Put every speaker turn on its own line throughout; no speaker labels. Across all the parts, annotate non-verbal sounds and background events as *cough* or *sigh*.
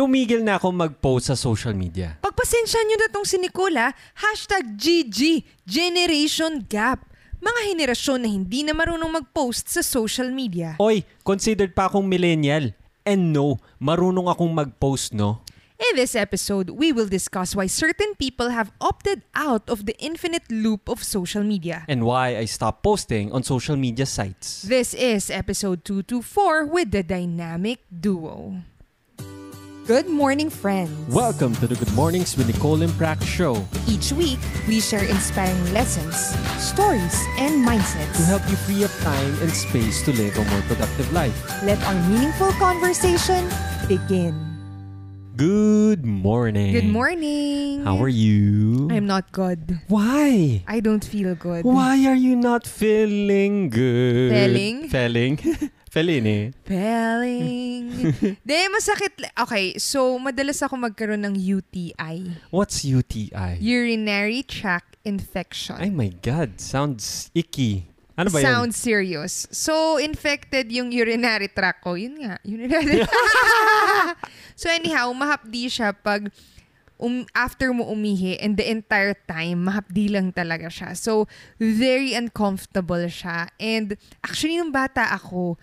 tumigil na ako mag-post sa social media.
Pagpasensya nyo na tong si Nicola, hashtag GG, Generation Gap. Mga henerasyon na hindi na marunong mag-post sa social media.
Oy, considered pa akong millennial. And no, marunong akong mag-post, no?
In this episode, we will discuss why certain people have opted out of the infinite loop of social media.
And why I stopped posting on social media sites.
This is episode 224 with the dynamic duo. Good morning, friends.
Welcome to the Good Mornings with Nicole and Prac show
Each week, we share inspiring lessons, stories, and mindsets.
to help you free up time and space to live a more productive life.
Let our meaningful conversation begin.
Good morning.
Good morning.
How are you?
I'm not good.
Why?
I don't feel good.
Why are you not feeling good?
Feeling?
Feeling? *laughs* Feeling eh.
Feeling. De, masakit. Okay, so madalas ako magkaroon ng UTI.
What's UTI?
Urinary tract infection.
Ay my God, sounds icky. Ano ba yun?
Sounds serious. So, infected yung urinary tract ko. Yun nga, urinary *laughs* *laughs* So, anyhow, mahapdi siya pag um, after mo umihi and the entire time, mahapdi lang talaga siya. So, very uncomfortable siya. And actually, nung bata ako,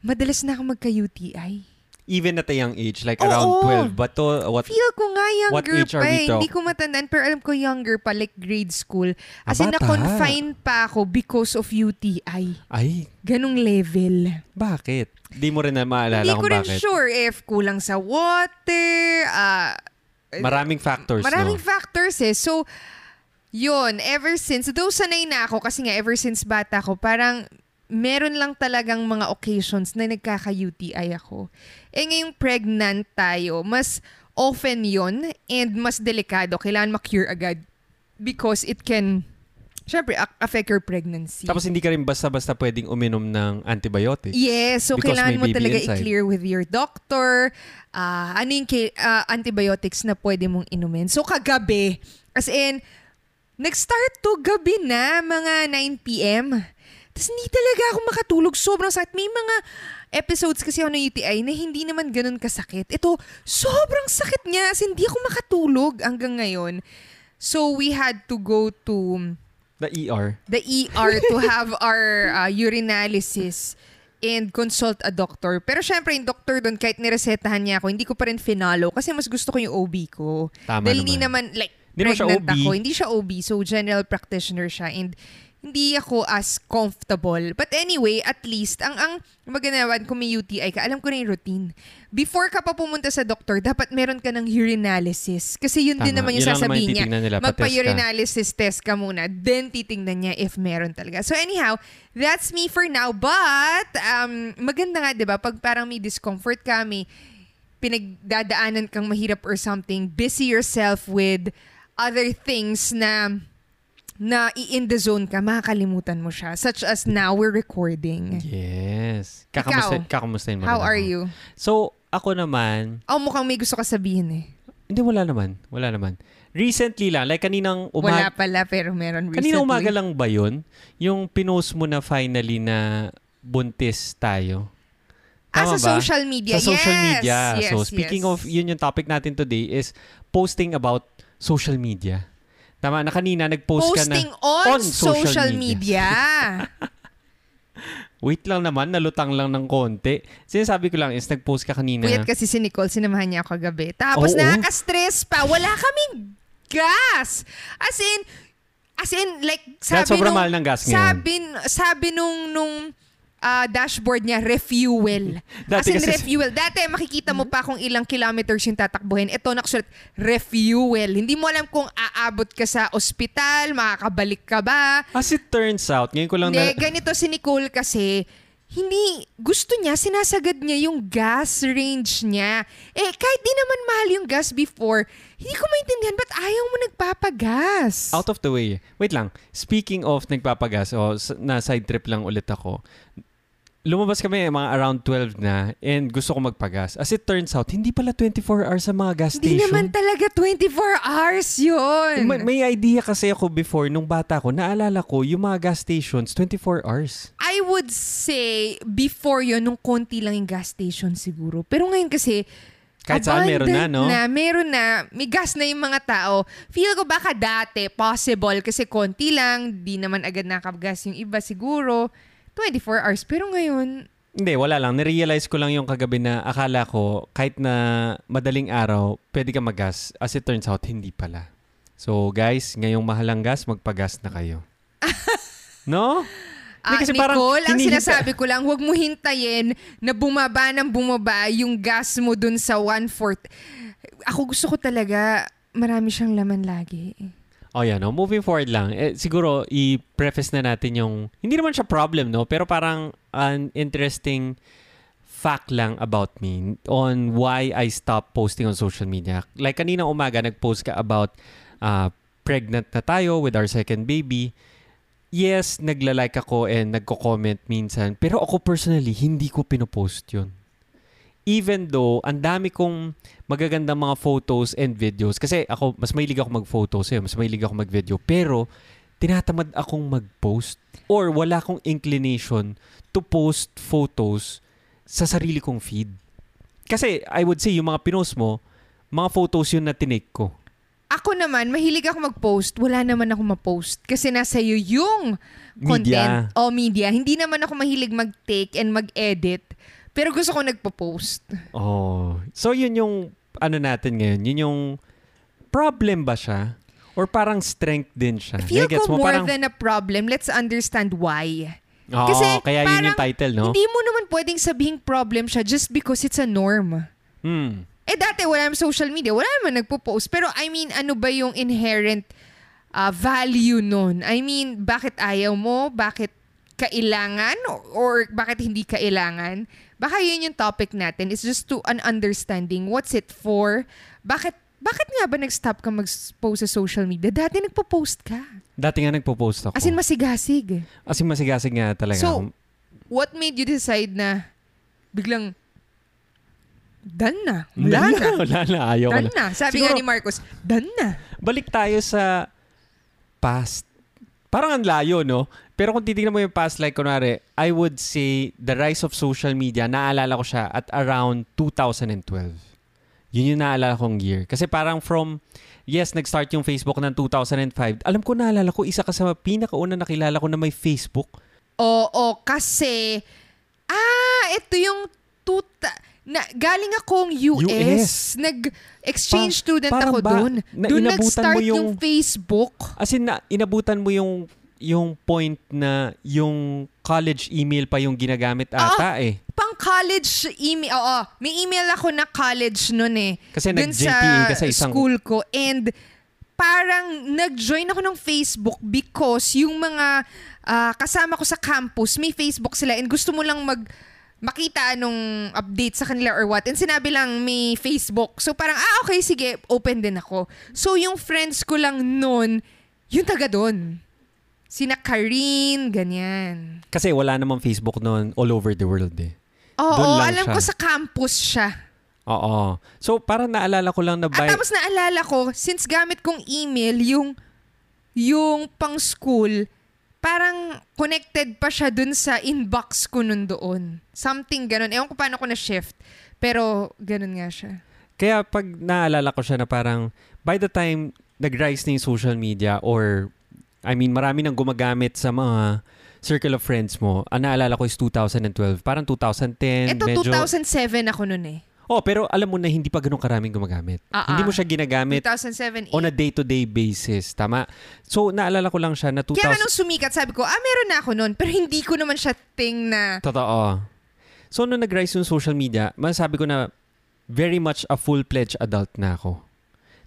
madalas na ako magka-UTI.
Even at a young age, like
Oo.
around 12. But to, what,
Feel ko nga
What
younger
age are
pa
we
eh.
talk-
Hindi ko matandaan, pero alam ko younger pa, like grade school. As
Ah,
in,
bata.
na-confine pa ako because of UTI.
ay,
Ganong level.
bakit? Di mo rin na maalala
Hindi
kung
ko rin
bakit.
sure if kulang sa water, ah,
Maraming factors,
maraming
no?
factors eh. So, yun, ever since, though sanay na ako, kasi nga ever since bata ko, parang meron lang talagang mga occasions na nagkaka-UTI ako. Eh ngayong pregnant tayo, mas often yon and mas delikado. Kailangan ma-cure agad because it can, syempre, a- affect your pregnancy.
Tapos hindi ka rin basta-basta pwedeng uminom ng antibiotics.
Yes, so kailangan mo talaga
inside.
i-clear with your doctor. ah ano yung ah, antibiotics na pwede mong inumin. So kagabi, as in, nag-start to gabi na, mga 9 p.m. Tapos hindi talaga ako makatulog. Sobrang sakit. May mga episodes kasi ako ng UTI na hindi naman ganun kasakit. Ito, sobrang sakit niya. As in, hindi ako makatulog hanggang ngayon. So we had to go to
The ER.
the ER to have our uh, urinalysis and consult a doctor. Pero syempre, yung doctor doon, kahit niresetahan niya ako, hindi ko pa rin finalo kasi mas gusto ko yung OB ko.
Tama
Dahil hindi
naman.
naman, like,
Hindi naman siya OB.
ako. Hindi siya OB, so general practitioner siya. And hindi ako as comfortable. But anyway, at least, ang ang maganawan kung may UTI ka, alam ko na yung routine. Before ka pa pumunta sa doktor, dapat meron ka ng urinalysis. Kasi yun din
Tama.
naman yung
Yun lang naman
sasabihin
yung
niya.
nila.
Magpa-urinalysis test ka muna, then titingnan niya if meron talaga. So anyhow, that's me for now. But, um, maganda nga, di ba? Pag parang may discomfort ka, may pinagdadaanan kang mahirap or something, busy yourself with other things na na i-in the zone ka, makakalimutan mo siya. Such as now, we're recording.
Yes. Kakamusta,
Ikaw,
kakamustahin mo
How are
ako.
you?
So, ako naman,
Oh, mukhang may gusto ka sabihin eh.
hindi wala naman. Wala naman. Recently lang, like kaninang
Wala
umaga,
pala, pero meron recently.
kaninang umaga lang ba yun? Yung pinost mo na finally na buntis tayo.
Ah,
Tama
sa
ba?
social media.
Sa social
yes.
media.
Yes,
so, speaking
yes.
of, yun yung topic natin today is posting about social media. Tama, na kanina nag-post ka na.
Posting on,
on social
social,
media.
media. *laughs*
Wait lang naman, nalutang lang ng konti. Sinasabi ko lang is nag-post ka kanina.
Puyat kasi si Nicole, sinamahan niya ako kagabi. Tapos
Oo.
nakaka-stress pa. Wala kaming gas. As in, as in, like, sabi
sobrang
nung,
mahal ng gas ngayon.
sabi, sabi nung, nung ah, dashboard niya, refuel. *laughs* As in,
kasi-
refuel. Dati, makikita mo pa kung ilang kilometers yung tatakbuhin. Ito, nakasulat, refuel. Hindi mo alam kung aabot ka sa ospital, makakabalik ka ba.
As it turns out, ngayon ko lang
Hindi,
na...
ganito si Nicole kasi, hindi, gusto niya, sinasagad niya yung gas range niya. Eh, kahit di naman mahal yung gas before, hindi ko maintindihan, ba't ayaw mo nagpapagas?
Out of the way. Wait lang. Speaking of nagpapagas, o s- na side trip lang ulit ako. Lumabas kami mga around 12 na and gusto ko magpagas. As it turns out, hindi pala 24 hours sa mga gas
Hindi
station.
naman talaga 24 hours yun.
may, may idea kasi ako before, nung bata ko, naalala ko, yung mga gas stations, 24 hours.
I would say, before yun, nung konti lang yung gas station siguro. Pero ngayon kasi,
Kahit saan meron na, no?
na, meron na. May gas na yung mga tao. Feel ko baka dati, possible, kasi konti lang, di naman agad nakagas yung iba siguro. 24 hours. Pero ngayon,
Hindi, wala lang. Nirealize ko lang yung kagabi na akala ko kahit na madaling araw, pwede ka magas. As it turns out, hindi pala. So guys, ngayong mahalang gas, magpagas na kayo. *laughs* no? Hindi,
Ah,
kasi parang
Nicole, ang
hinihintay-
sinasabi ko lang, huwag mo hintayin na bumaba ng bumaba yung gas mo dun sa one-fourth. Ako gusto ko talaga, marami siyang laman lagi.
Oh, yan. No? Moving forward lang. Eh, siguro, i-preface na natin yung... Hindi naman siya problem, no? Pero parang an interesting fact lang about me on why I stopped posting on social media. Like, kanina umaga, nag-post ka about uh, pregnant na tayo with our second baby. Yes, nagla-like ako and nagko-comment minsan. Pero ako personally, hindi ko pinopost yun. Even though, ang dami kong magagandang mga photos and videos. Kasi ako, mas mahilig ako mag-photos eh. Mas mahilig ako mag-video. Pero, tinatamad akong mag-post. Or wala akong inclination to post photos sa sarili kong feed. Kasi, I would say, yung mga pinost mo, mga photos yun na tinake ko.
Ako naman, mahilig ako mag-post. Wala naman ako ma-post. Kasi nasa iyo yung content
Media.
o media. Hindi naman ako mahilig mag-take and mag-edit. Pero gusto ko nagpo-post.
Oh. So, yun yung, ano natin ngayon, yun yung, problem ba siya? Or parang strength din siya?
Feel
Nagets
ko
mo?
more
Parang,
than a problem. Let's understand why.
Oo,
kasi
kaya yun yung title, no?
Hindi mo naman pwedeng sabihing problem siya just because it's a norm.
Hmm.
Eh dati wala naman social media, wala naman nagpo-post. Pero I mean, ano ba yung inherent uh, value nun? I mean, bakit ayaw mo? Bakit kailangan? Or, or bakit hindi kailangan? Baka yun yung topic natin. It's just to an understanding. What's it for? Bakit bakit nga ba nag-stop ka mag-post sa social media? Dati nagpo-post ka.
Dati nga nagpo-post ako.
As in masigasig.
As in, masigasig nga talaga.
So,
ako.
What made you decide na biglang done na. Wala
Wala
na. *laughs*
Wala na. Ayaw
Done
na.
Sabi
Siguro-
nga ni Marcos, done na.
Balik tayo sa past. Parang ang layo, no? Pero kung titignan mo yung past, like kunwari, I would say the rise of social media, naalala ko siya at around 2012. Yun yung naalala kong year. Kasi parang from, yes, nag-start yung Facebook ng 2005. Alam ko, naalala ko, isa ka sa pinakauna nakilala ko na may Facebook.
Oo, kasi, ah, ito yung tuta, na, galing akong US.
US.
Nag-exchange
Pa-
student ako
ba-
doon.
na
Doon nag-start yung,
yung-
Facebook.
As in, na, inabutan mo yung yung point na yung college email pa yung ginagamit ata eh.
Pang college email. Oo, may email ako na college noon eh.
Kasi
Dun
nag-JTA ka sa isang-
school ko. And parang nag-join ako ng Facebook because yung mga ah, kasama ko sa campus, may Facebook sila and gusto mo lang mag makita anong update sa kanila or what. And sinabi lang may Facebook. So parang, ah okay, sige, open din ako. So yung friends ko lang noon, yung taga doon. Sina Karine, ganyan.
Kasi wala namang Facebook noon all over the world eh.
Oo, alam
siya.
ko sa campus siya.
Oo. So, parang naalala ko lang na
At
by...
tapos naalala ko, since gamit kong email, yung, yung pang school, parang connected pa siya dun sa inbox ko nun doon. Something ganun. Ewan ko paano ko na-shift. Pero ganun nga siya.
Kaya pag naalala ko siya na parang by the time nag-rise na yung social media or I mean, marami nang gumagamit sa mga circle of friends mo. Ang naalala ko is 2012. Parang 2010.
Ito,
medyo...
2007 ako nun eh.
Oh, pero alam mo na hindi pa ganun karaming gumagamit.
Ah,
Hindi
ah.
mo siya ginagamit
2007,
on a day-to-day basis. Tama? So, naalala ko lang siya na 2000...
Kaya nga nung sumikat, sabi ko, ah, meron na ako nun. Pero hindi ko naman siya thing na,
Totoo. So, nung nag-rise yung social media, masasabi ko na very much a full-fledged adult na ako.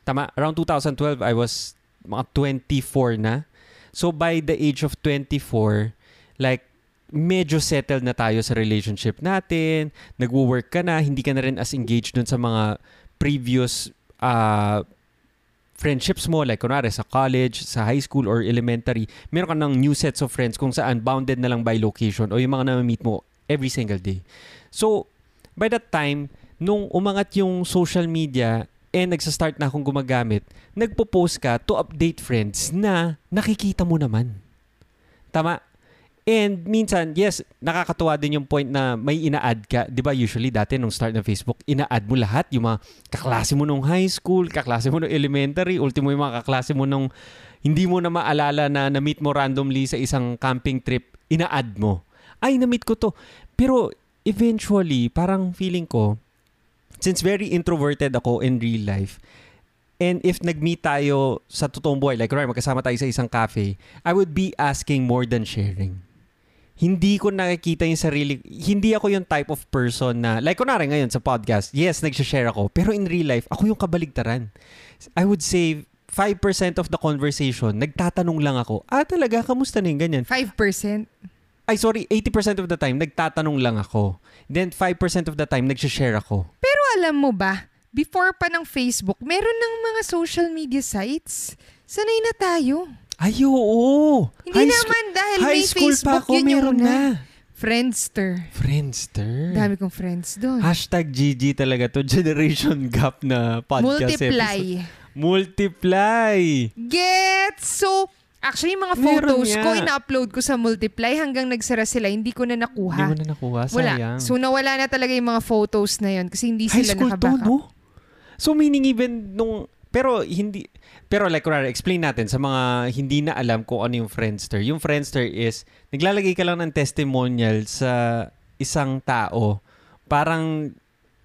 Tama, around 2012, I was mga 24 na. So, by the age of 24, like, medyo settled na tayo sa relationship natin, nagwo-work ka na, hindi ka na rin as engaged dun sa mga previous uh, friendships mo, like kunwari sa college, sa high school or elementary, meron ka ng new sets of friends kung saan bounded na lang by location o yung mga na-meet mo every single day. So, by that time, nung umangat yung social media and nagsa-start na akong gumagamit, nagpo-post ka to update friends na nakikita mo naman. Tama? And minsan, yes, nakakatuwa din yung point na may ina-add ka. Di ba usually dati nung start ng Facebook, ina-add mo lahat. Yung mga kaklase mo nung high school, kaklase mo nung elementary, ultimo yung mga kaklase mo nung hindi mo na maalala na na-meet mo randomly sa isang camping trip, ina-add mo. Ay, na-meet ko to. Pero eventually, parang feeling ko, since very introverted ako in real life, And if nag-meet tayo sa totoong buhay, like right, magkasama tayo sa isang cafe, I would be asking more than sharing hindi ko nakikita yung sarili, hindi ako yung type of person na, like kunwari ngayon sa podcast, yes, nag-share ako, pero in real life, ako yung kabaligtaran. I would say, 5% of the conversation, nagtatanong lang ako, ah talaga, kamusta na yung ganyan?
5%?
Ay, sorry, 80% of the time, nagtatanong lang ako. Then 5% of the time, nag-share ako.
Pero alam mo ba, before pa ng Facebook, meron ng mga social media sites. Sanay na tayo.
Ay, oo.
Hindi
high
naman dahil
high
may
school
Facebook
pa ako,
yun yung
meron
una.
na.
Friendster.
Friendster.
Dami kong friends doon.
Hashtag GG talaga to. Generation gap na podcast
Multiply.
episode. Multiply.
Get! So, actually, mga
Meron
photos ko, ina-upload ko sa Multiply hanggang nagsara sila. Hindi ko na
Hindi
nakuha.
mo na nakuha.
Wala.
Sayang.
So, nawala na talaga yung mga photos na yun kasi hindi
High
sila
school to,
nakabackup.
no? So meaning even nung pero hindi pero like kunwari, explain natin sa mga hindi na alam kung ano yung Friendster. Yung Friendster is naglalagay ka lang ng testimonial sa isang tao. Parang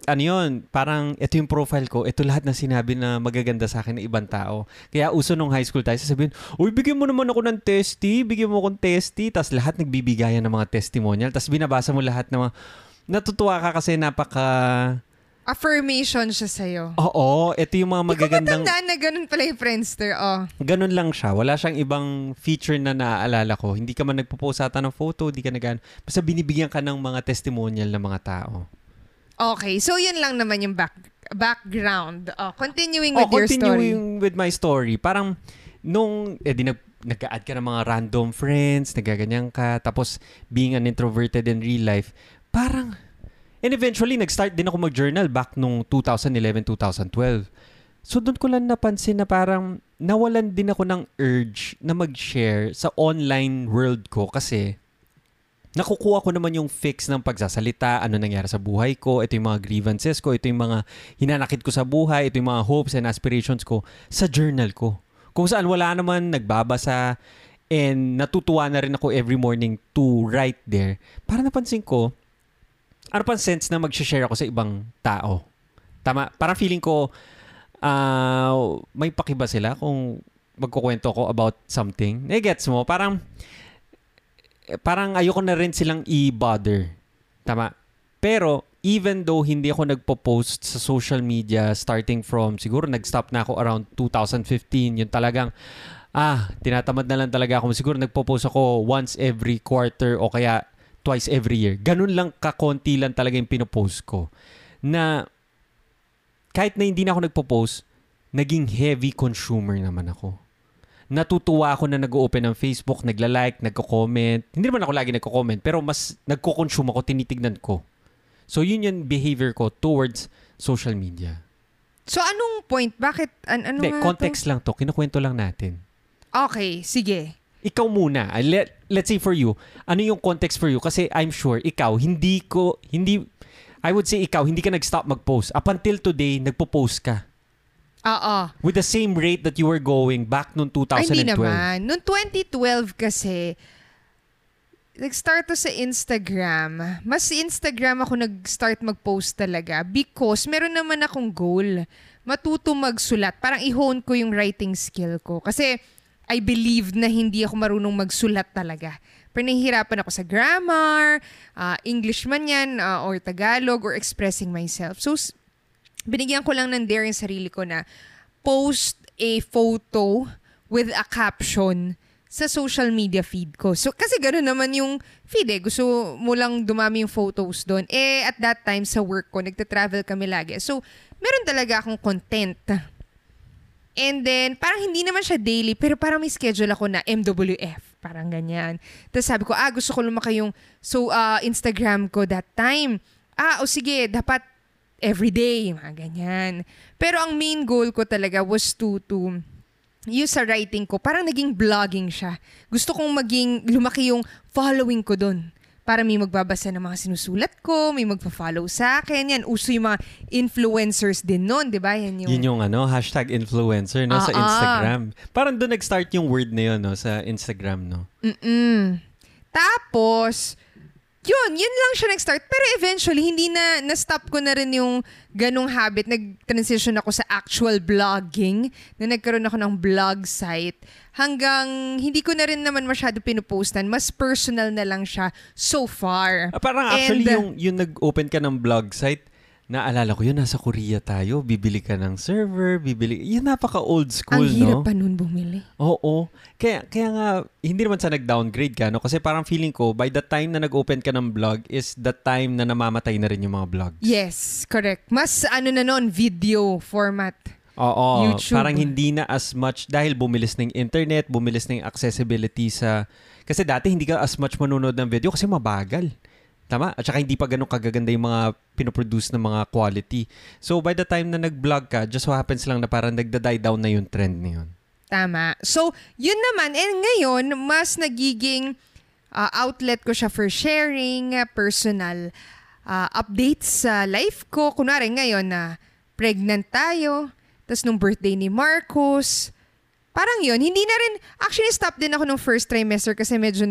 ano yun, parang ito yung profile ko, ito lahat na sinabi na magaganda sa akin ng ibang tao. Kaya uso nung high school tayo, sasabihin, uy, bigyan mo naman ako ng testy, bigyan mo akong testy. Tapos lahat nagbibigayan ng mga testimonial. Tapos binabasa mo lahat ng mga, natutuwa ka kasi napaka,
Affirmation siya sa'yo.
Oo, ito yung mga
Hindi ko
magagandang...
matandaan na ganun pala yung Friendster. Oh.
Ganun lang siya. Wala siyang ibang feature na naaalala ko. Hindi ka man nagpo-post ata ng photo, hindi ka nag Basta binibigyan ka ng mga testimonial ng mga tao.
Okay, so yun lang naman yung back background. Oh, continuing
Oh,
with your story.
continuing with my story. Parang nung, eh di nag, nag-add ka ng mga random friends, nagaganyan ka, tapos being an introverted in real life, parang, and eventually, nag-start din ako mag-journal back nung 2011-2012. So doon ko lang napansin na parang nawalan din ako ng urge na mag-share sa online world ko kasi nakukuha ko naman yung fix ng pagsasalita, ano nangyari sa buhay ko, ito yung mga grievances ko, ito yung mga hinanakit ko sa buhay, ito yung mga hopes and aspirations ko sa journal ko. Kung saan wala naman nagbabasa and natutuwa na rin ako every morning to write there. Para napansin ko, ano pang sense na mag-share ako sa ibang tao? Tama, parang feeling ko ah, may pakiba sila kung magkukwento ko about something. Eh, gets mo? Parang, eh, parang ayoko na rin silang i-bother. Tama. Pero, even though hindi ako nagpo-post sa social media starting from, siguro nag-stop na ako around 2015, yung talagang, ah, tinatamad na lang talaga ako. Siguro nagpo-post ako once every quarter o kaya twice every year. Ganun lang kakonti lang talaga yung pinopost ko. Na, kahit na hindi na ako nagpo-post, naging heavy consumer naman ako natutuwa ako na nag-open ng Facebook, nagla-like, nagko-comment. Hindi naman ako lagi nagko-comment, pero mas nagko-consume ako, tinitignan ko. So, yun yung behavior ko towards social media.
So, anong point? Bakit? An ano
Hindi, context lang to. Kinukwento lang natin.
to? Okay, sige.
Ikaw muna. Let, let's say for you, ano yung context for you? Kasi I'm sure, ikaw, hindi ko, hindi, I would say ikaw, hindi ka nag-stop mag-post. Up until today, nagpo-post ka.
Oo.
With the same rate that you were going back noong
Ay,
2012.
hindi naman. Noong 2012 kasi, nag-start to sa Instagram. Mas Instagram ako nag-start mag-post talaga because meron naman akong goal. Matuto magsulat. Parang i-hone ko yung writing skill ko. Kasi I believe na hindi ako marunong magsulat talaga. Pero nahihirapan ako sa grammar, ah, English man yan, ah, or Tagalog, or expressing myself. So, binigyan ko lang ng dare yung sarili ko na post a photo with a caption sa social media feed ko. So, kasi gano'n naman yung feed eh. Gusto mo lang dumami yung photos doon. Eh, at that time sa work ko, nagta-travel kami lagi. So, meron talaga akong content. And then, parang hindi naman siya daily, pero parang may schedule ako na MWF. Parang ganyan. Tapos sabi ko, ah, gusto ko lumaki yung so, ah, Instagram ko that time. Ah, o sige, dapat everyday, mga ganyan. Pero ang main goal ko talaga was to, to yung sa writing ko, parang naging vlogging siya. Gusto kong maging, lumaki yung following ko doon. Para may magbabasa ng mga sinusulat ko, may magpa-follow sa akin. Yan, uso yung mga influencers din noon, di ba? Yan yung...
Yun yung ano, hashtag influencer no, sa
Ah, ah.
Instagram. Parang doon nag-start yung word na yun no, sa Instagram. No?
Mm-mm. Tapos, yun, yun lang siya nag-start. Pero eventually, hindi na, na-stop ko na rin yung ganong habit. Nag-transition ako sa actual blogging, na nagkaroon ako ng blog site. Hanggang hindi ko na rin naman masyado pinupostan. Mas personal na lang siya so far.
Ah, parang actually
And,
yung, yung nag-open ka ng blog site, naalala ko yun, nasa Korea tayo, bibili ka ng server, bibili, yun napaka-old school,
Ang hirap
no?
pa nun bumili.
Oo. Kaya, kaya nga, hindi naman sa nag-downgrade ka, no? Kasi parang feeling ko, by the time na nag-open ka ng blog is the time na namamatay na rin yung mga blogs.
Yes, correct. Mas ano na nun, video format.
Oo.
YouTube.
Parang hindi na as much, dahil bumilis ng internet, bumilis ng accessibility sa, kasi dati hindi ka as much manonood ng video kasi mabagal. Tama? At saka hindi pa ganun kagaganda yung mga pinoproduce ng mga quality. So by the time na nag-vlog ka, just so happens lang na parang nagda-die down na yung trend na yun.
Tama. So, yun naman. And ngayon, mas nagiging uh, outlet ko siya for sharing uh, personal uh, updates sa life ko. Kunwari ngayon na pregnant tayo. Tapos nung birthday ni Marcos. Parang yun. Hindi na rin, actually stop din ako nung first trimester kasi medyo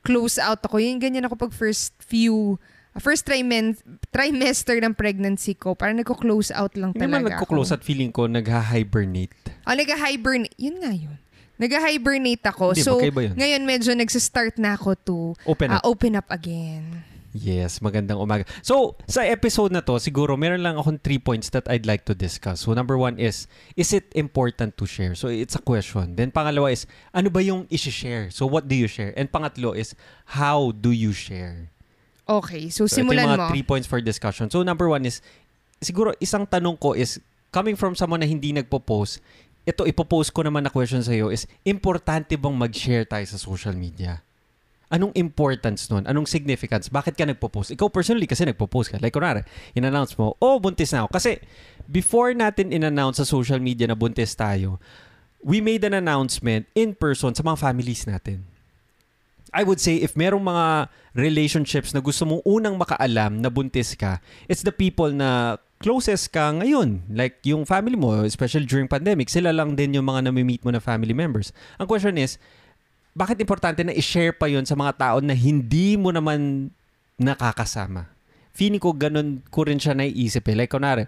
nag-close out ako. Yung ganyan ako pag first few, uh, first trimen- trimester ng pregnancy ko. Parang nagko-close out lang
Hindi
talaga
naman nagko-close at feeling ko nagha-hibernate.
Oh, nag-hibernate. Yun nga yun. Nag-hibernate ako.
Hindi,
so, ngayon medyo nagsa-start na ako to
Open
uh,
up.
open up again.
Yes, magandang umaga. So, sa episode na to, siguro meron lang akong three points that I'd like to discuss. So, number one is, is it important to share? So, it's a question. Then, pangalawa is, ano ba yung isi-share? So, what do you share? And pangatlo is, how do you share?
Okay, so,
So,
simulan
ito yung mga
mo.
three points for discussion. So, number one is, siguro isang tanong ko is, coming from someone na hindi nagpo-post, ito ipopost ko naman na question sa'yo is, importante bang mag-share tayo sa social media? Anong importance nun? Anong significance? Bakit ka nagpo-post? Ikaw personally kasi nagpo-post ka. Like, kunwari, in-announce mo, oh, buntis na ako. Kasi, before natin in-announce sa social media na buntis tayo, we made an announcement in person sa mga families natin. I would say if merong mga relationships na gusto mong unang makaalam na buntis ka, it's the people na closest ka ngayon. Like yung family mo, especially during pandemic, sila lang din yung mga nami-meet mo na family members. Ang question is, bakit importante na i-share pa yon sa mga tao na hindi mo naman nakakasama? Feeling ko ganun ko rin siya naiisip eh. Like, kunwari,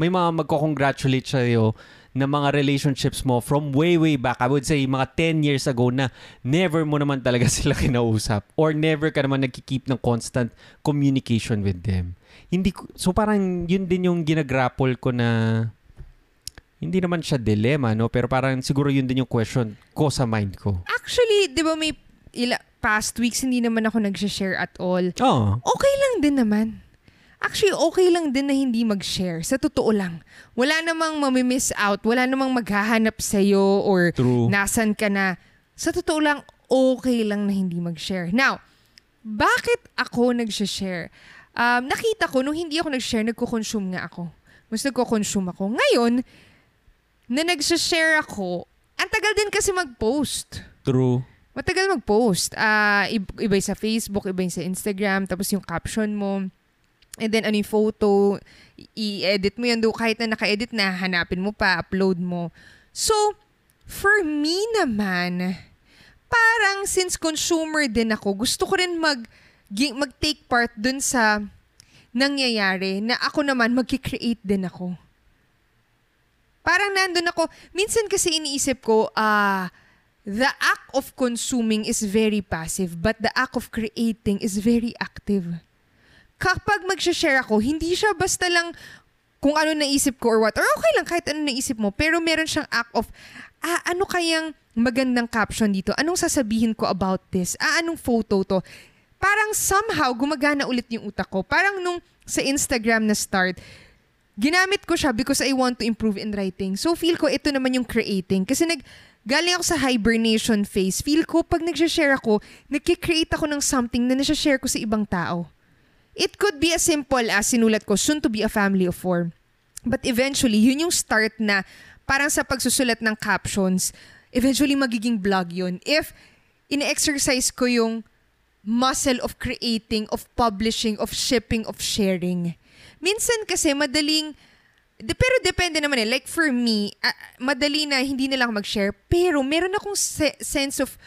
may mga magko-congratulate sa'yo na mga relationships mo from way, way back. I would say mga 10 years ago na never mo naman talaga *laughs* sila kinausap or never ka naman nagkikeep ng constant communication with them. Hindi ko, so parang yun din yung ginagrapple ko na hindi naman siya dilemma, no? Pero parang siguro yun din yung question ko sa mind ko.
Actually, di ba may ila, past weeks hindi naman ako nag-share at all.
Oo.
Okay lang din naman. Actually, okay lang din na hindi mag-share. Sa totoo lang. Wala namang mamimiss out. Wala namang maghahanap sa'yo or
True.
nasan ka na. Sa totoo lang, okay lang na hindi mag-share. Now, bakit ako nag-share? Um, nakita ko, nung hindi ako nag-share, nagko-consume nga ako. Mas nagko-consume ako. Ngayon, na nag-share ako, ang tagal din kasi mag-post.
True.
Matagal mag-post. Ah, ib- iba sa Facebook, iba sa Instagram, tapos yung caption mo. And then, ano yung photo, i-edit mo yan. Do, kahit na naka-edit na, hanapin mo pa, upload mo. So, for me naman, parang since consumer din ako, gusto ko rin mag, mag-take part dun sa nangyayari na ako naman magki-create din ako. Parang nandun ako, minsan kasi iniisip ko, ah, the act of consuming is very passive, but the act of creating is very active. Kapag mag-share ako, hindi siya basta lang kung ano naisip ko or what. Or okay lang kahit ano naisip mo. Pero meron siyang act of, ah, ano kayang magandang caption dito? Anong sasabihin ko about this? Ah, anong photo to? Parang somehow gumagana ulit yung utak ko. Parang nung sa Instagram na start, ginamit ko siya because I want to improve in writing. So feel ko ito naman yung creating. Kasi nag, galing ako sa hibernation phase. Feel ko pag nag-share ako, nagkikreate ako ng something na nasa-share ko sa ibang tao. It could be as simple as sinulat ko, soon to be a family of four. But eventually, yun yung start na parang sa pagsusulat ng captions, eventually magiging blog yun. If in-exercise ko yung muscle of creating, of publishing, of shipping, of sharing. Minsan kasi madaling, de, pero depende naman eh. Like for me, uh, madali na hindi na lang mag-share. Pero meron akong se- sense of,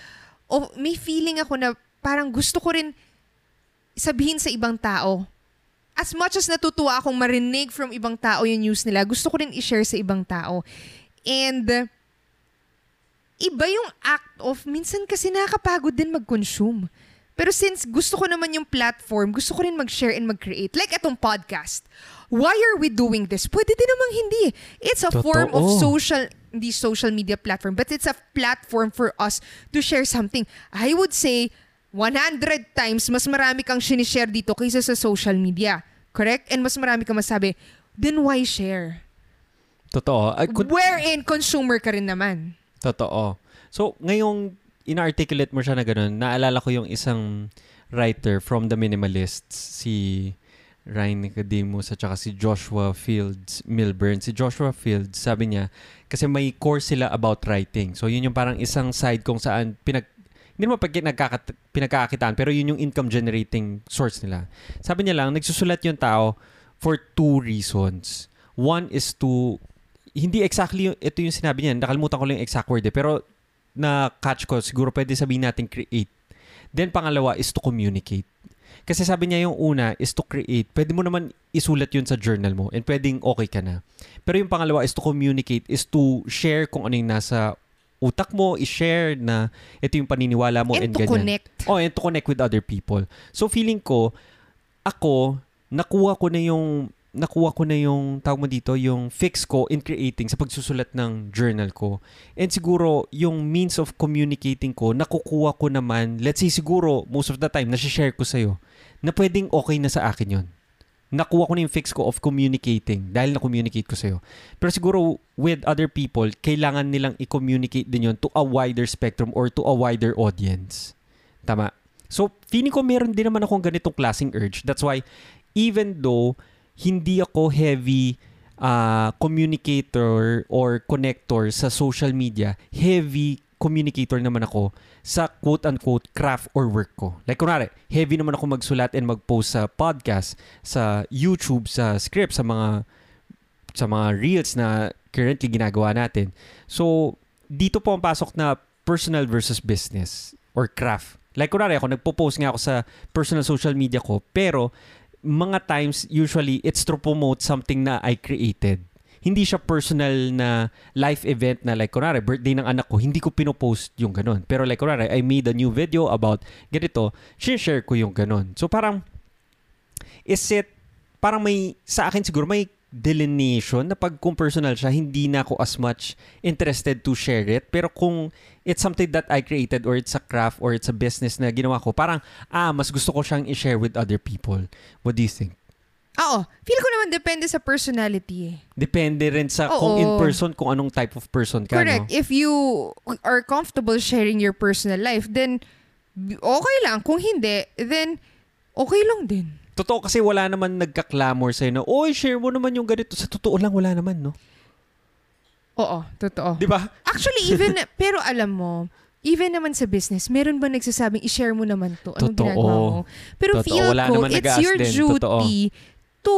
of, may feeling ako na parang gusto ko rin sabihin sa ibang tao. As much as natutuwa akong marinig from ibang tao yung news nila, gusto ko rin i-share sa ibang tao. And iba yung act of, minsan kasi nakakapagod din mag-consume. Pero since gusto ko naman yung platform, gusto ko rin mag-share and mag-create. Like itong podcast. Why are we doing this? Pwede din namang hindi. It's a
Totoo.
form of social, hindi social media platform, but it's a platform for us to share something. I would say, 100 times, mas marami kang sinishare dito kaysa sa social media. Correct? And mas marami kang masabi, then why share?
Totoo. Ay, kun-
Wherein consumer ka rin naman.
Totoo. So, ngayong inarticulate mo siya na ganun, naalala ko yung isang writer from The Minimalists, si Ryan Nicodemus at saka si Joshua Fields Milburn. Si Joshua Fields, sabi niya, kasi may course sila about writing. So, yun yung parang isang side kung saan pinag hindi naman pag nagkakat- pinagkakakitaan, pero yun yung income generating source nila. Sabi niya lang, nagsusulat yung tao for two reasons. One is to, hindi exactly ito yung sinabi niya, nakalimutan ko lang yung exact word eh, pero na-catch ko, siguro pwede sabihin natin create. Then pangalawa is to communicate. Kasi sabi niya yung una is to create. Pwede mo naman isulat yun sa journal mo and pwedeng okay ka na. Pero yung pangalawa is to communicate, is to share kung ano yung nasa utak mo, i-share na ito yung paniniwala mo
And,
and,
to
ganyan.
connect.
Oh, and to connect with other people. So feeling ko, ako, nakuha ko na yung nakuha ko na yung tawag mo dito, yung fix ko in creating sa pagsusulat ng journal ko. And siguro, yung means of communicating ko, nakukuha ko naman, let's say siguro, most of the time, nasi-share ko sa'yo, na pwedeng okay na sa akin yon nakuha ko na yung fix ko of communicating dahil na-communicate ko sa'yo. Pero siguro with other people, kailangan nilang i-communicate din yon to a wider spectrum or to a wider audience. Tama. So, feeling ko meron din naman akong ganitong klaseng urge. That's why, even though hindi ako heavy uh, communicator or connector sa social media, heavy communicator naman ako sa quote-unquote craft or work ko. Like kunwari, heavy naman ako magsulat and mag-post sa podcast, sa YouTube, sa script, sa mga sa mga reels na currently ginagawa natin. So, dito po ang pasok na personal versus business or craft. Like kunwari ako, nagpo-post nga ako sa personal social media ko, pero mga times, usually, it's to promote something na I created hindi siya personal na life event na like, kunwari, birthday ng anak ko, hindi ko pinopost yung ganun. Pero like, kunwari, I made a new video about ganito, share ko yung ganun. So parang, is it, parang may, sa akin siguro, may delineation na pag kung personal siya, hindi na ako as much interested to share it. Pero kung it's something that I created or it's a craft or it's a business na ginawa ko, parang, ah, mas gusto ko siyang i-share with other people. What do you think?
Oo. Feel ko naman depende sa personality eh.
Depende rin sa
Oo.
kung in person, kung anong type of person ka,
Correct.
no?
If you are comfortable sharing your personal life, then okay lang. Kung hindi, then okay lang din.
Totoo kasi wala naman nagka-clamor sa'yo na, oy, share mo naman yung ganito. Sa totoo lang, wala naman, no?
Oo, totoo.
Di ba?
Actually, even, *laughs* pero alam mo, even naman sa business, meron ba nagsasabing, i-share mo naman to? Anong
Totoo.
ginagawa mo? Pero
Totoo.
feel
Wala
ko,
naman
it's your
din.
duty
Totoo.
to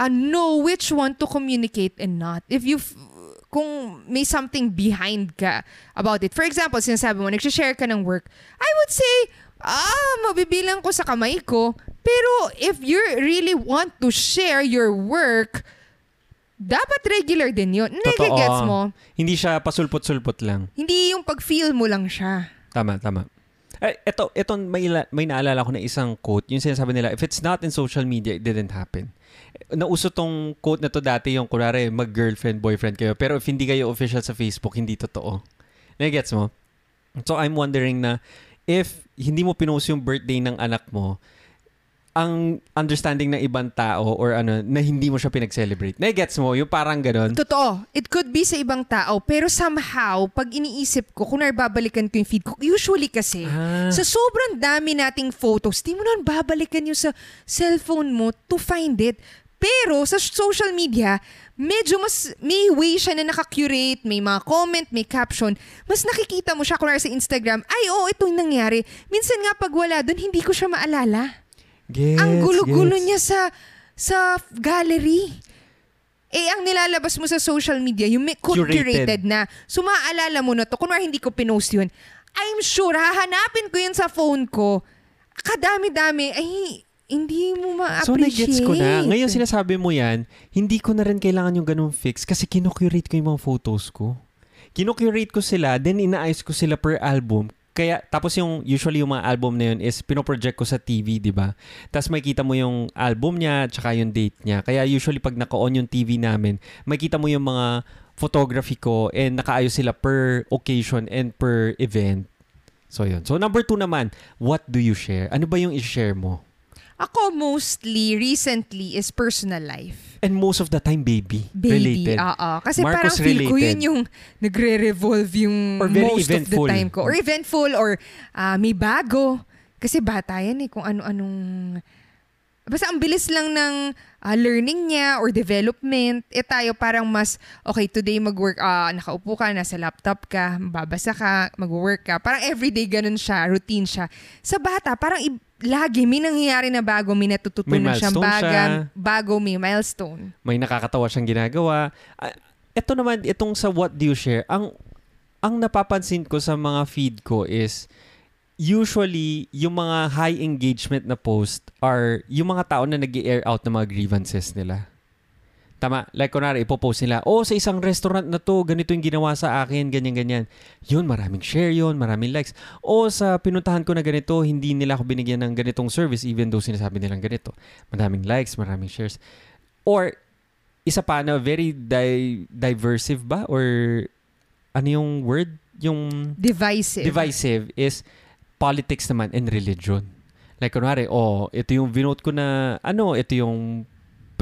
uh, know which one to communicate and not. If you, kung may something behind ka about it. For example, sinasabi mo, nagsishare ka ng work, I would say, ah, mabibilang ko sa kamay ko. Pero if you really want to share your work, dapat regular din yun. Nagigets mo?
Hindi siya pasulpot-sulpot lang.
Hindi yung pag-feel mo lang siya.
Tama, tama. Eh, ito, ito may, may naalala ko na isang quote. Yung sinasabi nila, if it's not in social media, it didn't happen. Eh, Nauso tong quote na to dati yung, kunwari, mag-girlfriend, boyfriend kayo. Pero if hindi kayo official sa Facebook, hindi totoo. Nagigets mo? So, I'm wondering na, if hindi mo pinost yung birthday ng anak mo, ang understanding ng ibang tao or ano, na hindi mo siya pinag-celebrate. Nagigets mo? Yung parang ganun.
Totoo. It could be sa ibang tao, pero somehow, pag iniisip ko, kung narbabalikan ko yung feed ko, usually kasi,
Ah.
sa sobrang dami nating photos, di mo na babalikan yung sa cellphone mo to find it. Pero sa social media, medyo mas may way siya na naka-curate, may mga comment, may caption. Mas nakikita mo siya kunwari sa Instagram, ay oo, ito yung nangyari. Minsan nga pag wala doon, hindi ko siya maalala.
Gets,
ang gulo-gulo
gets.
niya sa sa gallery. Eh, ang nilalabas mo sa social media, yung may
Curated.
curated na. So, maaalala mo na to. Kunwari hindi ko pinost yun. I'm sure, hahanapin ko yun sa phone ko. Kadami-dami. Ay, hindi mo
So,
ma-appreciate.
nag-gets ko na. Ngayon sinasabi mo yan, hindi ko na rin kailangan yung ganung fix kasi kinocurate ko yung mga photos ko. Kinocurate ko sila, then inaayos ko sila per album. Kaya, tapos yung, usually yung mga album na yun is pinoproject ko sa TV, di ba? Tapos makikita mo yung album niya, tsaka yung date niya. Kaya usually pag naka-on yung TV namin, makikita mo yung mga photography ko and nakaayos sila per occasion and per event. So, yun. So, number two naman, what do you share? Ano ba yung i-share mo?
Ako mostly, recently, is personal life.
And most of the time, baby.
Baby,
related.
oo. Kasi
Marcos
parang feel ko
related.
yun yung nagre-revolve yung
Or very
most
eventful.
of the time ko. Or eventful, or ah, may bago. Kasi bata yan eh, kung ano-anong... Basta ang bilis lang ng ah, learning niya or development. Eh tayo parang mas, okay, today mag-work, ah, nakaupo ka, nasa laptop ka, babasa ka, mag-work ka. Parang everyday ganun siya, routine siya. Sa bata, parang i- lagi may nangyayari na bago, may natututunan
May
siyang baga,
siya.
bago, may milestone.
may nakakatawa siyang ginagawa. Ah, ito naman, itong sa what do you share, ang ang napapansin ko sa mga feed ko is usually yung mga high engagement na post are yung mga tao na nag air out ng mga grievances nila. Tama. Like, kunwari, ipopost nila, oh, sa isang restaurant na to, ganito yung ginawa sa akin, ganyan-ganyan. Yun, maraming share yun, maraming likes. O sa pinuntahan ko na ganito, hindi nila ako binigyan ng ganitong service even though sinasabi nilang ganito. Maraming likes, maraming shares. Or, isa pa na very di- diversive ba? Or, ano yung word? Yung
Divisive.
divisive is politics naman and religion. Like, kunwari, oh, ito yung vinote ko na, ano, ito yung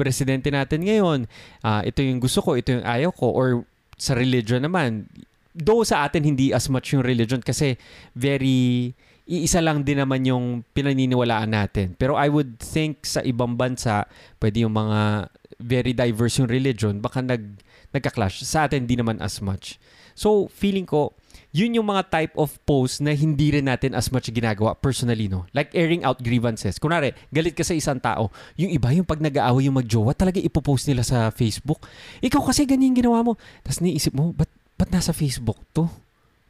presidente natin ngayon. Ah, ito yung gusto ko, ito yung ayaw ko. Or sa religion naman, though sa atin hindi as much yung religion kasi very iisa lang din naman yung pinaniniwalaan natin. Pero I would think sa ibang bansa, pwede yung mga very diverse yung religion, baka nag, nagka-clash. Sa atin, hindi naman as much. So, feeling ko, yun yung mga type of post na hindi rin natin as much ginagawa personally, no? Like airing out grievances. Kunwari, galit ka sa isang tao, yung iba yung pag nag-aaway yung magjowa, talaga ipopost nila sa Facebook. Ikaw kasi ganyan ginawa mo. Tapos niisip mo, ba't, ba't nasa Facebook to?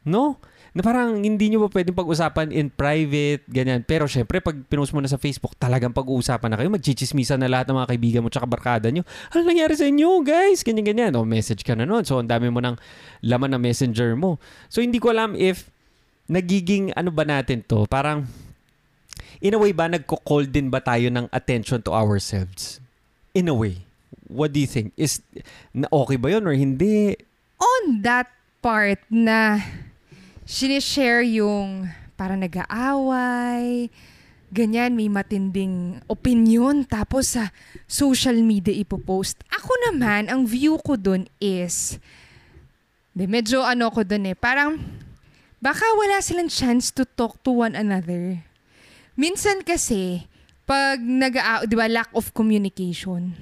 No? Na parang hindi nyo ba pwedeng pag-usapan in private, ganyan. Pero syempre, pag pinost mo na sa Facebook, talagang pag-uusapan na kayo, magchichismisan na lahat ng mga kaibigan mo tsaka barkada nyo. Ano nangyari sa inyo, guys? Ganyan-ganyan. O, message ka na nun. So, ang dami mo ng laman ng messenger mo. So, hindi ko alam if nagiging ano ba natin to? Parang, in a way ba, nagko-call din ba tayo ng attention to ourselves? In a way. What do you think? Is, na okay ba yun or hindi?
On that part na sinishare yung para nag-aaway, ganyan, may matinding opinion, tapos sa social media ipopost. Ako naman, ang view ko dun is, de, medyo ano ko dun eh, parang, baka wala silang chance to talk to one another. Minsan kasi, pag nag di ba, lack of communication.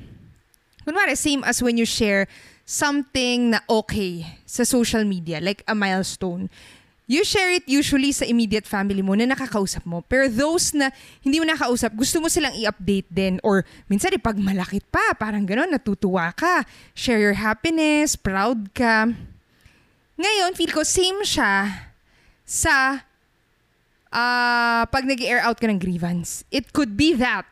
Kunwari, same as when you share something na okay sa social media, like a milestone. You share it usually sa immediate family mo na nakakausap mo. Pero those na hindi mo nakakausap, gusto mo silang i-update din. Or minsan, eh, pag malakit pa, parang gano'n, natutuwa ka. Share your happiness, proud ka. Ngayon, feel ko same siya sa ah pag nag air out ka ng grievance. It could be that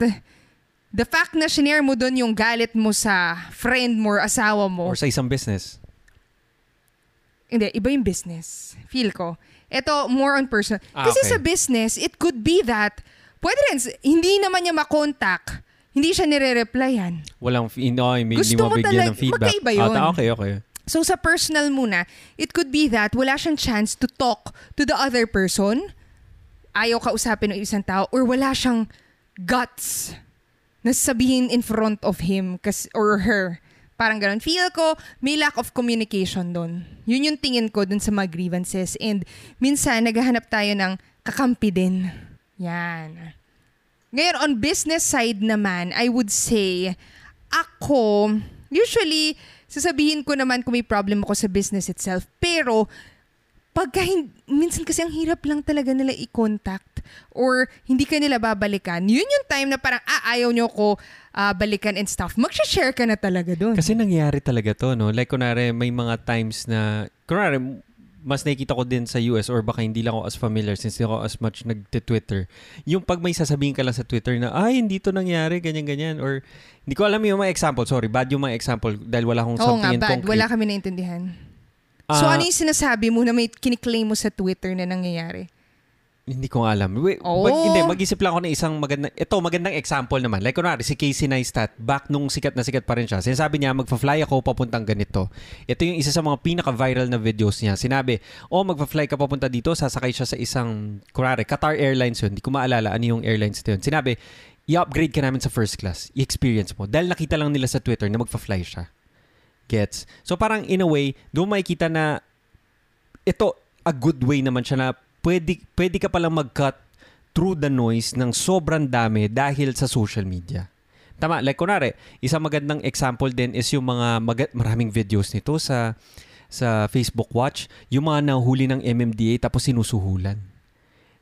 the fact na shinare mo doon yung galit mo sa friend mo or asawa mo.
Or sa isang business?
Hindi, iba yung business. Feel ko. Ito, more on personal.
Ah,
Kasi
okay.
sa business, it could be that, pwede rin, hindi naman niya makontak, hindi siya nire-replyan.
Walang, fi- no, hindi
Gusto
mo
mo
bigyan
talag-
ng feedback.
magkaiba yun.
Ah, okay, okay.
So sa personal muna, it could be that wala siyang chance to talk to the other person, ayaw kausapin ng isang tao, or wala siyang guts na sabihin in front of him kas, or her. Parang ganun. Feel ko, may lack of communication doon. Yun yung tingin ko dun sa mga grievances. And minsan, naghahanap tayo ng kakampi din. Yan. Ngayon, on business side naman, I would say, ako, usually, sasabihin ko naman kung may problem ako sa business itself. Pero, pagka minsan kasi ang hirap lang talaga nila i-contact or hindi ka nila babalikan, yun yung time na parang, ah, ayaw nyo ko ah, balikan and stuff. Mag-share ka na talaga doon.
Kasi nangyari talaga to, no? Like, kunwari, may mga times na, kunwari, mas nakikita ko din sa US or baka hindi lang ako as familiar since hindi ako as much nagte-Twitter. Yung pag may sasabihin ka lang sa Twitter na, ay, hindi to nangyari, ganyan-ganyan. Or, hindi ko alam yung mga example. Sorry, bad yung mga example dahil wala akong
Oo
something
nga,
in
bad.
concrete.
Wala kami naintindihan. so,
Ah,
ano yung sinasabi mo na may kiniklaim mo sa Twitter na nangyayari?
Hindi ko alam. Wait,
Oh.
mag- hindi, mag-isip lang ako ng isang magandang, ito, magandang example naman. Like, kunwari, si Casey Neistat, back nung sikat na sikat pa rin siya, sinasabi niya, magfa-fly ako papuntang ganito. Ito yung isa sa mga pinaka-viral na videos niya. Sinabi, oh, magfa-fly ka papunta dito, sasakay siya sa isang, kunwari, Qatar Airlines yun. Hindi ko maalala ano yung airlines ito yun. Sinabi, i-upgrade ka namin sa first class. I-experience mo. Dahil nakita lang nila sa Twitter na magfa-fly siya. Gets? So parang in a way, doon makikita na ito, a good way naman siya na pwede, pwede ka palang mag-cut through the noise ng sobrang dami dahil sa social media. Tama, like kunwari, isang magandang example din is yung mga maga- maraming videos nito sa sa Facebook Watch, yung mga nahuli ng MMDA tapos sinusuhulan.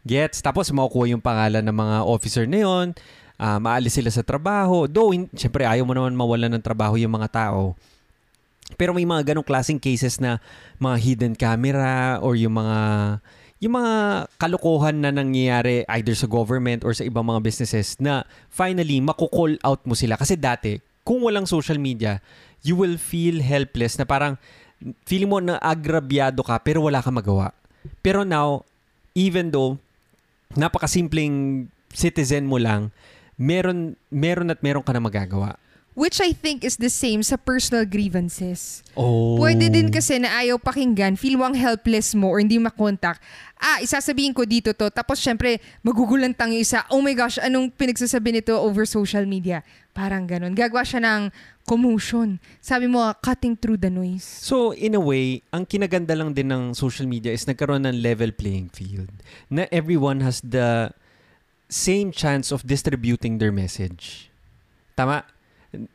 Gets? Tapos makukuha yung pangalan ng mga officer na yun, ah, maalis sila sa trabaho. Though, hin- syempre ayaw mo naman mawalan ng trabaho yung mga tao. Pero may mga ganong klaseng cases na mga hidden camera or yung mga yung mga kalokohan na nangyayari either sa government or sa ibang mga businesses na finally maku-call out mo sila. Kasi dati kung walang social media you will feel helpless na parang feeling mo na agrabyado ka pero wala kang magawa. Pero now even though napakasimpleng citizen mo lang meron meron at meron ka na magagawa
Which I think is the same sa personal grievances.
oh
Pwede din kasi na ayaw pakinggan, feel mo ang helpless mo or hindi makontak. Ah, isasabihin ko dito to. Tapos syempre, magugulantang yung isa. Oh my gosh, anong pinagsasabi nito over social media? Parang ganun. Gagawa siya ng commotion. Sabi mo, cutting through the noise.
So, in a way, ang kinaganda lang din ng social media is nagkaroon ng level playing field. Na everyone has the same chance of distributing their message. Tama?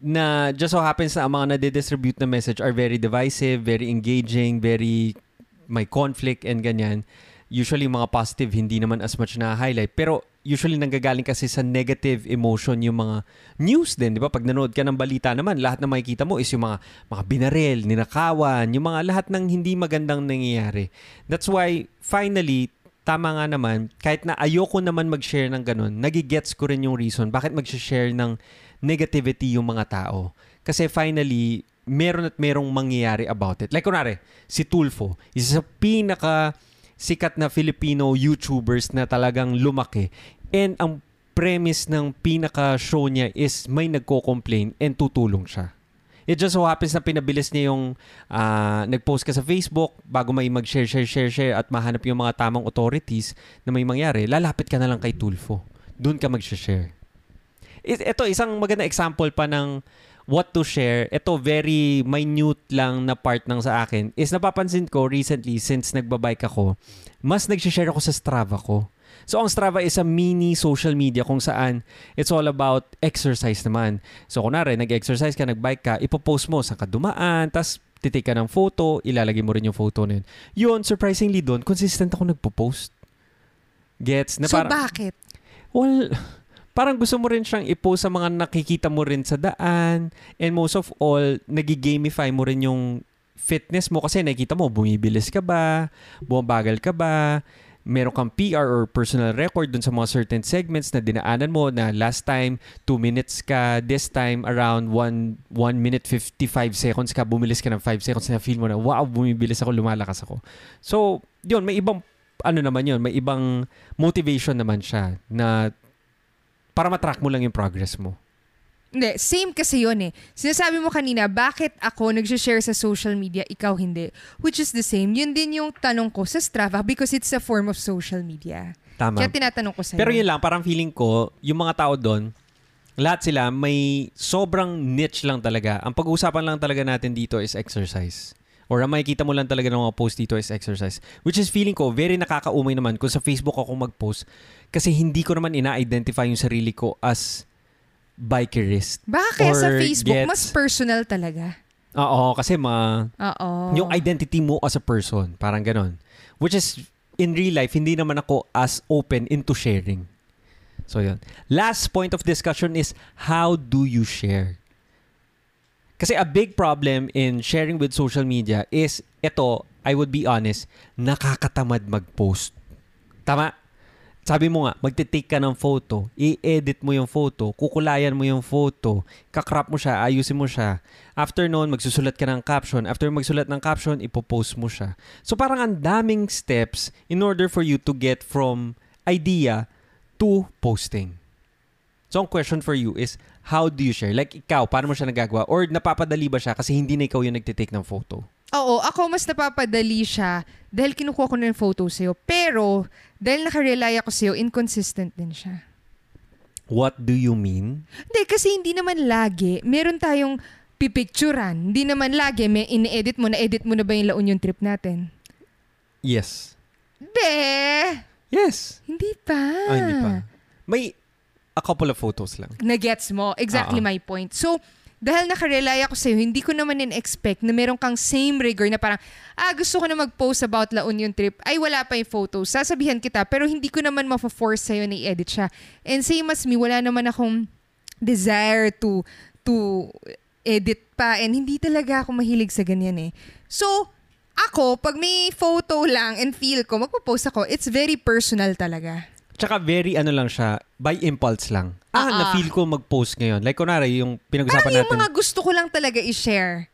Na just so happens na ang mga nade-distribute na message are very divisive, very engaging, very may conflict and ganyan. Usually mga positive hindi naman as much na highlight. Pero usually nanggagaling kasi sa negative emotion yung mga news din, di ba? Pag nanood ka ng balita naman, lahat na makikita mo is yung mga mga binarel, ninakawan, yung mga lahat ng hindi magandang nangyayari. That's why finally tama nga naman, kahit na ayoko naman mag-share ng ganun, nagigets ko rin yung reason bakit mag-share ng negativity yung mga tao. Kasi finally, meron at merong mangyayari about it. Like kunwari, si Tulfo, isa sa pinaka sikat na Filipino YouTubers na talagang lumaki. And ang premise ng pinaka-show niya is may nagko-complain and tutulong siya. It just so happens na pinabilis niya yung ah, nag-post ka sa Facebook bago may mag-share, share, share, share at mahanap yung mga tamang authorities na may mangyari, lalapit ka na lang kay Tulfo. Doon ka mag-share. It, ito, isang maganda example pa ng what to share. Ito, very minute lang na part ng sa akin is napapansin ko recently since nagbabike ako, mas nag-share ako sa Strava ko. So, ang Strava is a mini social media kung saan it's all about exercise naman. So, kunwari, nag-exercise ka, nag-bike ka, ipopost mo sa kadumaan, tas titake ka ng photo, ilalagay mo rin yung photo na yun. Yun, surprisingly doon, consistent ako nagpo-post. Gets? Na
so
parang-
bakit?
Well, parang gusto mo rin siyang i-post sa mga nakikita mo rin sa daan. And most of all, nag-gamify mo rin yung fitness mo kasi nakikita mo, bumibilis ka ba, bumabagal ka ba, meron kang PR or personal record dun sa mga certain segments na dinaanan mo na last time 2 minutes ka, this time around 1, 1 minute 55 seconds ka, bumilis ka ng 5 seconds na feel mo na wow, bumibilis ako, lumalakas ako. So, yun, may ibang ano naman yun, may ibang motivation naman siya na para matrack mo lang yung progress mo.
Hindi, same kasi yun eh. Sinasabi mo kanina, bakit ako nag-share sa social media, ikaw hindi? Which is the same. Yun din yung tanong ko sa Strava because it's a form of social media.
Tama.
Kaya tinatanong ko sa'yo.
Pero yun lang, parang feeling ko, yung mga tao doon, lahat sila may sobrang niche lang talaga. Ang pag-uusapan lang talaga natin dito is exercise. Or ang makikita mo lang talaga ng mga post dito is exercise. Which is feeling ko, very nakakaumay naman kung sa Facebook ako mag-post kasi hindi ko naman ina-identify yung sarili ko as bikerist.
Kaya sa Facebook,
gets-
mas personal talaga.
Oo, kasi ma
Oo.
yung identity mo as a person, parang ganon. Which is, in real life, hindi naman ako as open into sharing. So, yun. Last point of discussion is, how do you share? Kasi a big problem in sharing with social media is, ito, I would be honest, nakakatamad mag-post. Tama? Sabi mo nga, magte-take ka ng photo, i-edit mo yung photo, kukulayan mo yung photo, kakrap mo siya, ayusin mo siya. After noon, magsusulat ka ng caption. After magsulat ng caption, ipopost mo siya. So parang ang daming steps in order for you to get from idea to posting. So ang question for you is, how do you share? Like ikaw, paano mo siya nagagawa? Or napapadali ba siya kasi hindi na ikaw yung nagte-take ng photo?
Oo, ako mas napapadali siya dahil kinukuha ko na yung photo sa'yo. Pero, dahil nakarely ako sa'yo, inconsistent din siya.
What do you mean?
Hindi, kasi hindi naman lagi. Meron tayong pipicturan. Hindi naman lagi. May in-edit mo. Na-edit mo na ba yung La Union trip natin?
Yes.
Hindi!
Yes.
Hindi pa.
Ah, hindi pa. May a couple of photos lang.
Na-gets mo. Exactly
Oo.
my point. So, dahil nakarely ako sa'yo, hindi ko naman in-expect na meron kang same rigor na parang, ah, gusto ko na mag-post about La Union trip. Ay, wala pa yung photos. Sasabihan kita, pero hindi ko naman ma-force sa'yo na i-edit siya. And same as me, wala naman akong desire to to edit pa. And hindi talaga ako mahilig sa ganyan eh. So, ako, pag may photo lang and feel ko, magpo-post ako, it's very personal talaga.
Tsaka very ano lang siya, by impulse lang. Ah,
ah.
na-feel ko mag-post ngayon. Like kunwari, yung pinag-usapan
Parang yung
natin,
mga gusto ko lang talaga i-share.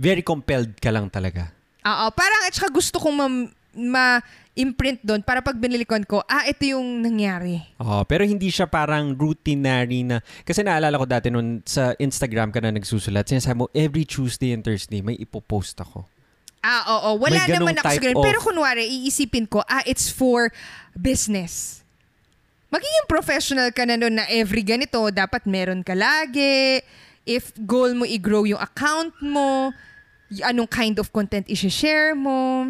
very compelled ka lang talaga.
Oo, parang at saka gusto kong ma- ma-imprint doon para pag binilikan ko, ah, ito yung nangyari.
Oo, pero hindi siya parang routinary na... Kasi naalala ko dati nun sa Instagram ka na nagsusulat, sinasabi mo, every Tuesday and Thursday, may ipopost ako.
Ah, oo. Wala
May
naman ako sa ganun.
of-
Pero kunwari, iisipin ko, ah, it's for business. Magiging professional ka na nun na every ganito, dapat meron ka lagi. If goal mo i-grow yung account mo, anong kind of content i-share mo.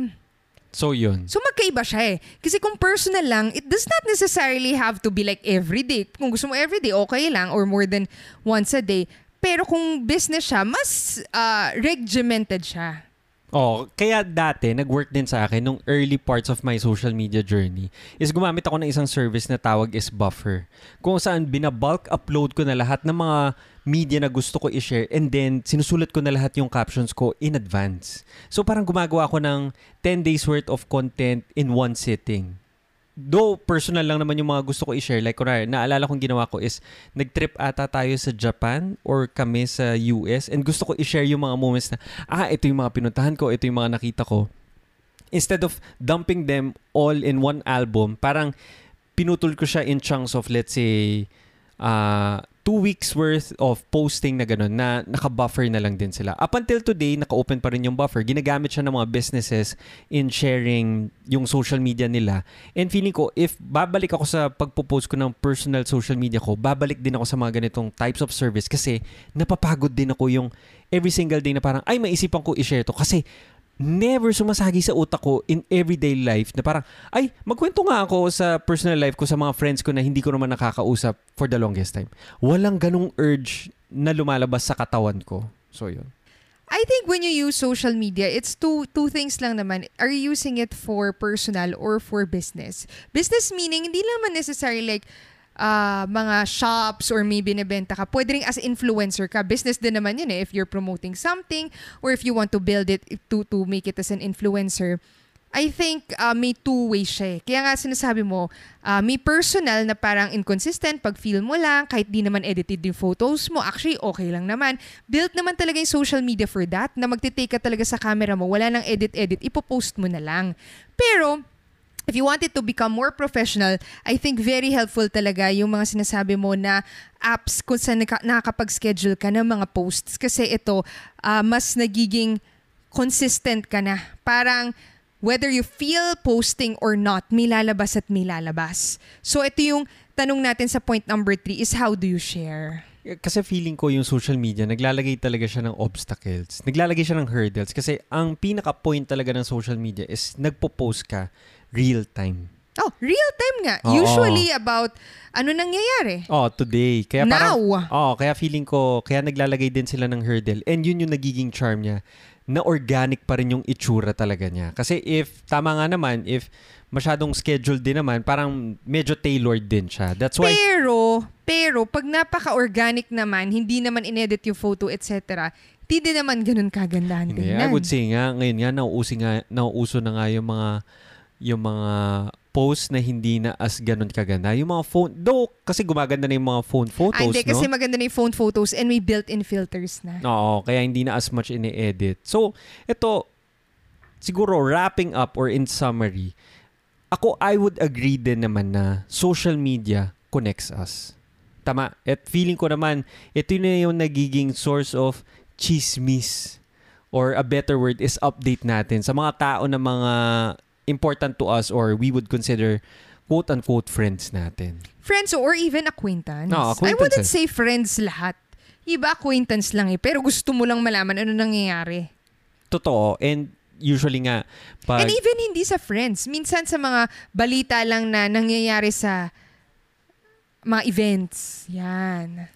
So, yun.
So magkaiba siya eh. Kasi kung personal lang, it does not necessarily have to be like everyday. Kung gusto mo everyday, okay lang or more than once a day. Pero kung business siya, mas uh, regimented siya.
Oh, kaya dati, nag-work din sa akin nung early parts of my social media journey is gumamit ako ng isang service na tawag is Buffer. Kung saan binabulk upload ko na lahat ng mga media na gusto ko i-share and then sinusulat ko na lahat yung captions ko in advance. So parang gumagawa ako ng 10 days worth of content in one sitting. Though personal lang naman yung mga gusto ko i-share. Like, kunwari, naalala kong ginawa ko is, nag-trip ata tayo sa Japan or kami sa US and gusto ko i-share yung mga moments na, ah, ito yung mga pinuntahan ko, ito yung mga nakita ko. Instead of dumping them all in one album, parang pinutol ko siya in chunks of, let's say, uh, two weeks worth of posting na ganun na naka-buffer na lang din sila. Up until today, naka-open pa rin yung buffer. Ginagamit siya ng mga businesses in sharing yung social media nila. And feeling ko, if babalik ako sa pagpo-post ko ng personal social media ko, babalik din ako sa mga ganitong types of service kasi napapagod din ako yung every single day na parang, ay, maisipan ko i-share to. Kasi never sumasagi sa utak ko in everyday life na parang, ay, magkwento nga ako sa personal life ko sa mga friends ko na hindi ko naman nakakausap for the longest time. Walang ganong urge na lumalabas sa katawan ko. So, yun.
I think when you use social media, it's two two things lang naman. Are you using it for personal or for business? Business meaning, hindi naman necessarily like uh, mga shops or maybe nabenta ka. Pwede rin as influencer ka. Business din naman yun eh. If you're promoting something or if you want to build it to, to make it as an influencer. I think uh, may two ways siya eh. Kaya nga sinasabi mo, uh, may personal na parang inconsistent pag feel mo lang, kahit di naman edited yung photos mo, actually okay lang naman. Built naman talaga yung social media for that, na magtitake ka talaga sa camera mo, wala nang edit-edit, ipopost mo na lang. Pero, if you want it to become more professional, I think very helpful talaga yung mga sinasabi mo na apps kung saan naka- nakakapag-schedule ka ng mga posts. Kasi ito, ah, mas nagiging consistent ka na. Parang whether you feel posting or not, may lalabas at may lalabas. So ito yung tanong natin sa point number three is how do you share?
Kasi feeling ko yung social media, naglalagay talaga siya ng obstacles. Naglalagay siya ng hurdles. Kasi ang pinaka-point talaga ng social media is nagpo-post ka real time.
Oh, real time nga.
Oo.
Usually about ano nangyayari.
Oh, today. Kaya parang,
Now.
oh, kaya feeling ko, kaya naglalagay din sila ng hurdle. And yun yung nagiging charm niya, na organic pa rin yung itsura talaga niya. Kasi if, tama nga naman, if masyadong scheduled din naman, parang medyo tailored din siya. That's why,
Pero, pero, pag napaka-organic naman, hindi naman inedit yung photo, etc., hindi din naman ganun kagandahan
hindi,
tingnan.
I would say nga, ngayon nga, nauuso, nga, nauuso na nga yung mga, yung mga posts na hindi na as ganun kaganda. Yung mga phone, though, kasi gumaganda na yung mga phone photos,
Ah, hindi,
no?
kasi maganda na yung phone photos and may built-in filters na.
Oo, kaya hindi na as much ini-edit. So, ito, siguro wrapping up or in summary, ako I would agree din naman na social media connects us. Tama. At feeling ko naman, ito na yung nagiging source of chismis or a better word is update natin sa mga tao na mga important to us or we would consider quote-unquote friends natin.
Friends or even acquaintance.
No,
I wouldn't say friends lahat. Iba acquaintance lang eh. Pero gusto mo lang malaman ano nangyayari.
Totoo. And usually nga, pag...
And even hindi sa friends. Minsan sa mga balita lang na nangyayari sa mga events. Yan.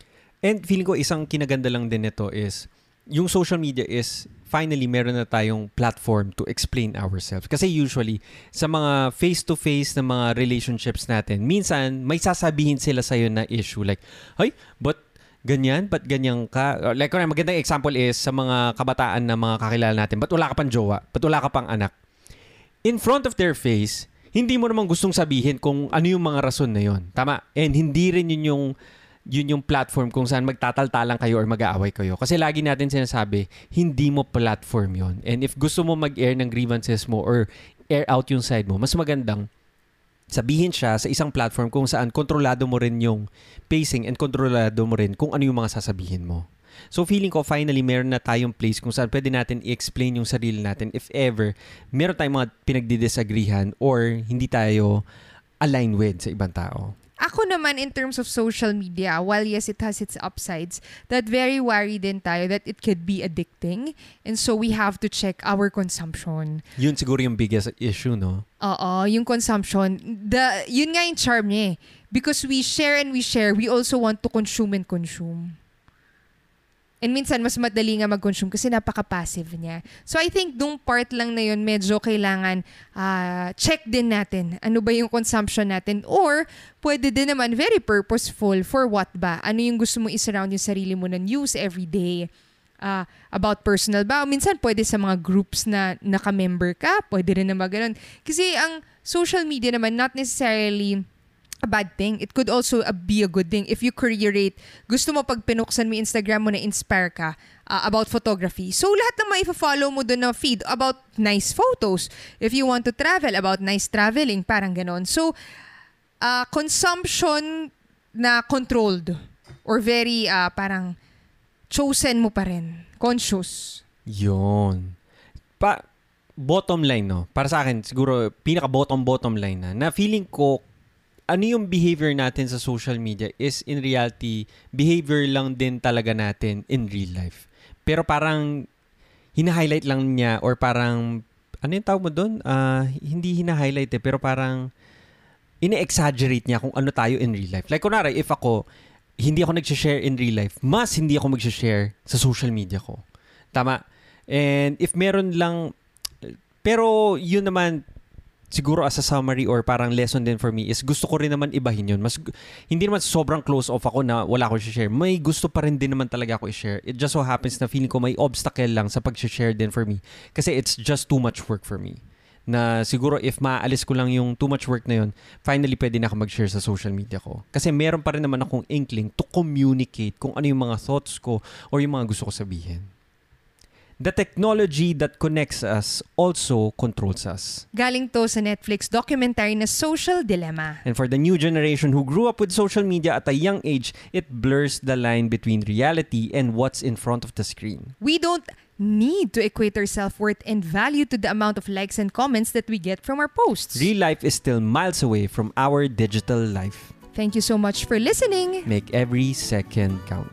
And feeling ko isang kinaganda lang din nito is yung social media is finally meron na tayong platform to explain ourselves. Kasi usually sa mga face-to-face na mga relationships natin, minsan may sasabihin sila sa'yo na issue like, Ay, but ganyan? Ba't ganyan ka? Like, kunwari, magandang example is sa mga kabataan na mga kakilala natin, ba't wala ka pang jowa? Ba't wala ka pang anak? In front of their face, hindi mo naman gustong sabihin kung ano yung mga rason na yon. Tama? And hindi rin yun yung yun yung platform kung saan magtataltalang kayo or mag-aaway kayo. Kasi lagi natin sinasabi, hindi mo platform yon. And if gusto mo mag-air ng grievances mo or air out yung side mo, mas magandang sabihin siya sa isang platform kung saan kontrolado mo rin yung pacing and kontrolado mo rin kung ano yung mga sasabihin mo. So feeling ko finally meron na tayong place kung saan pwede natin i-explain yung sarili natin if ever meron tayong mga pinagdidisagreehan or hindi tayo align with sa ibang tao.
Ako naman in terms of social media, while yes, it has its upsides, that very worried din tayo that it could be addicting. And so we have to check our consumption.
Yun siguro yung biggest issue, no?
Oo, yung consumption. The, yun nga yung charm niya eh. Because we share and we share, we also want to consume and consume. And minsan, mas madali nga mag-consume kasi napaka-passive niya. So, I think dung part lang na yun, medyo kailangan ah, check din natin. Ano ba yung consumption natin? Or, pwede din naman very purposeful for what ba? Ano yung gusto mo i-surround yung sarili mo na news every day? Ah, about personal ba? O minsan, pwede sa mga groups na naka-member ka. Pwede rin naman ganun. Kasi ang social media naman, not necessarily a bad thing. It could also uh, be a good thing if you curate. Gusto mo pag pinuksan mo Instagram mo na inspire ka uh, about photography. So lahat ng maifa-follow mo doon na feed about nice photos. If you want to travel, about nice traveling, parang ganon. So uh, consumption na controlled or very uh, parang chosen mo pa rin. Conscious.
Yun. Pa, bottom line, no? Para sa akin, siguro, pinaka-bottom-bottom line na, na feeling ko, ano yung behavior natin sa social media is in reality, behavior lang din talaga natin in real life. Pero parang, hina-highlight lang niya or parang, ano yung tawag mo doon? Ah, hindi hina-highlight eh, pero parang, ine-exaggerate niya kung ano tayo in real life. Like, kunwari, if ako, hindi ako nag-share in real life, mas hindi ako mag-share sa social media ko. Tama. And if meron lang, pero yun naman, siguro as a summary or parang lesson din for me is gusto ko rin naman ibahin yun. Mas, hindi naman sobrang close off ako na wala akong share. May gusto pa rin din naman talaga ako i-share. It just so happens na feeling ko may obstacle lang sa pag-share din for me. Kasi it's just too much work for me. Na siguro if maaalis ko lang yung too much work na yun, finally pwede na ako mag-share sa social media ko. Kasi meron pa rin naman akong inkling to communicate kung ano yung mga thoughts ko or yung mga gusto ko sabihin. The technology that connects us also controls us.
Galing to sa Netflix documentary na Social Dilemma.
And for the new generation who grew up with social media at a young age, it blurs the line between reality and what's in front of the screen.
We don't need to equate our self-worth and value to the amount of likes and comments that we get from our posts.
Real life is still miles away from our digital life.
Thank you so much for listening.
Make every second count.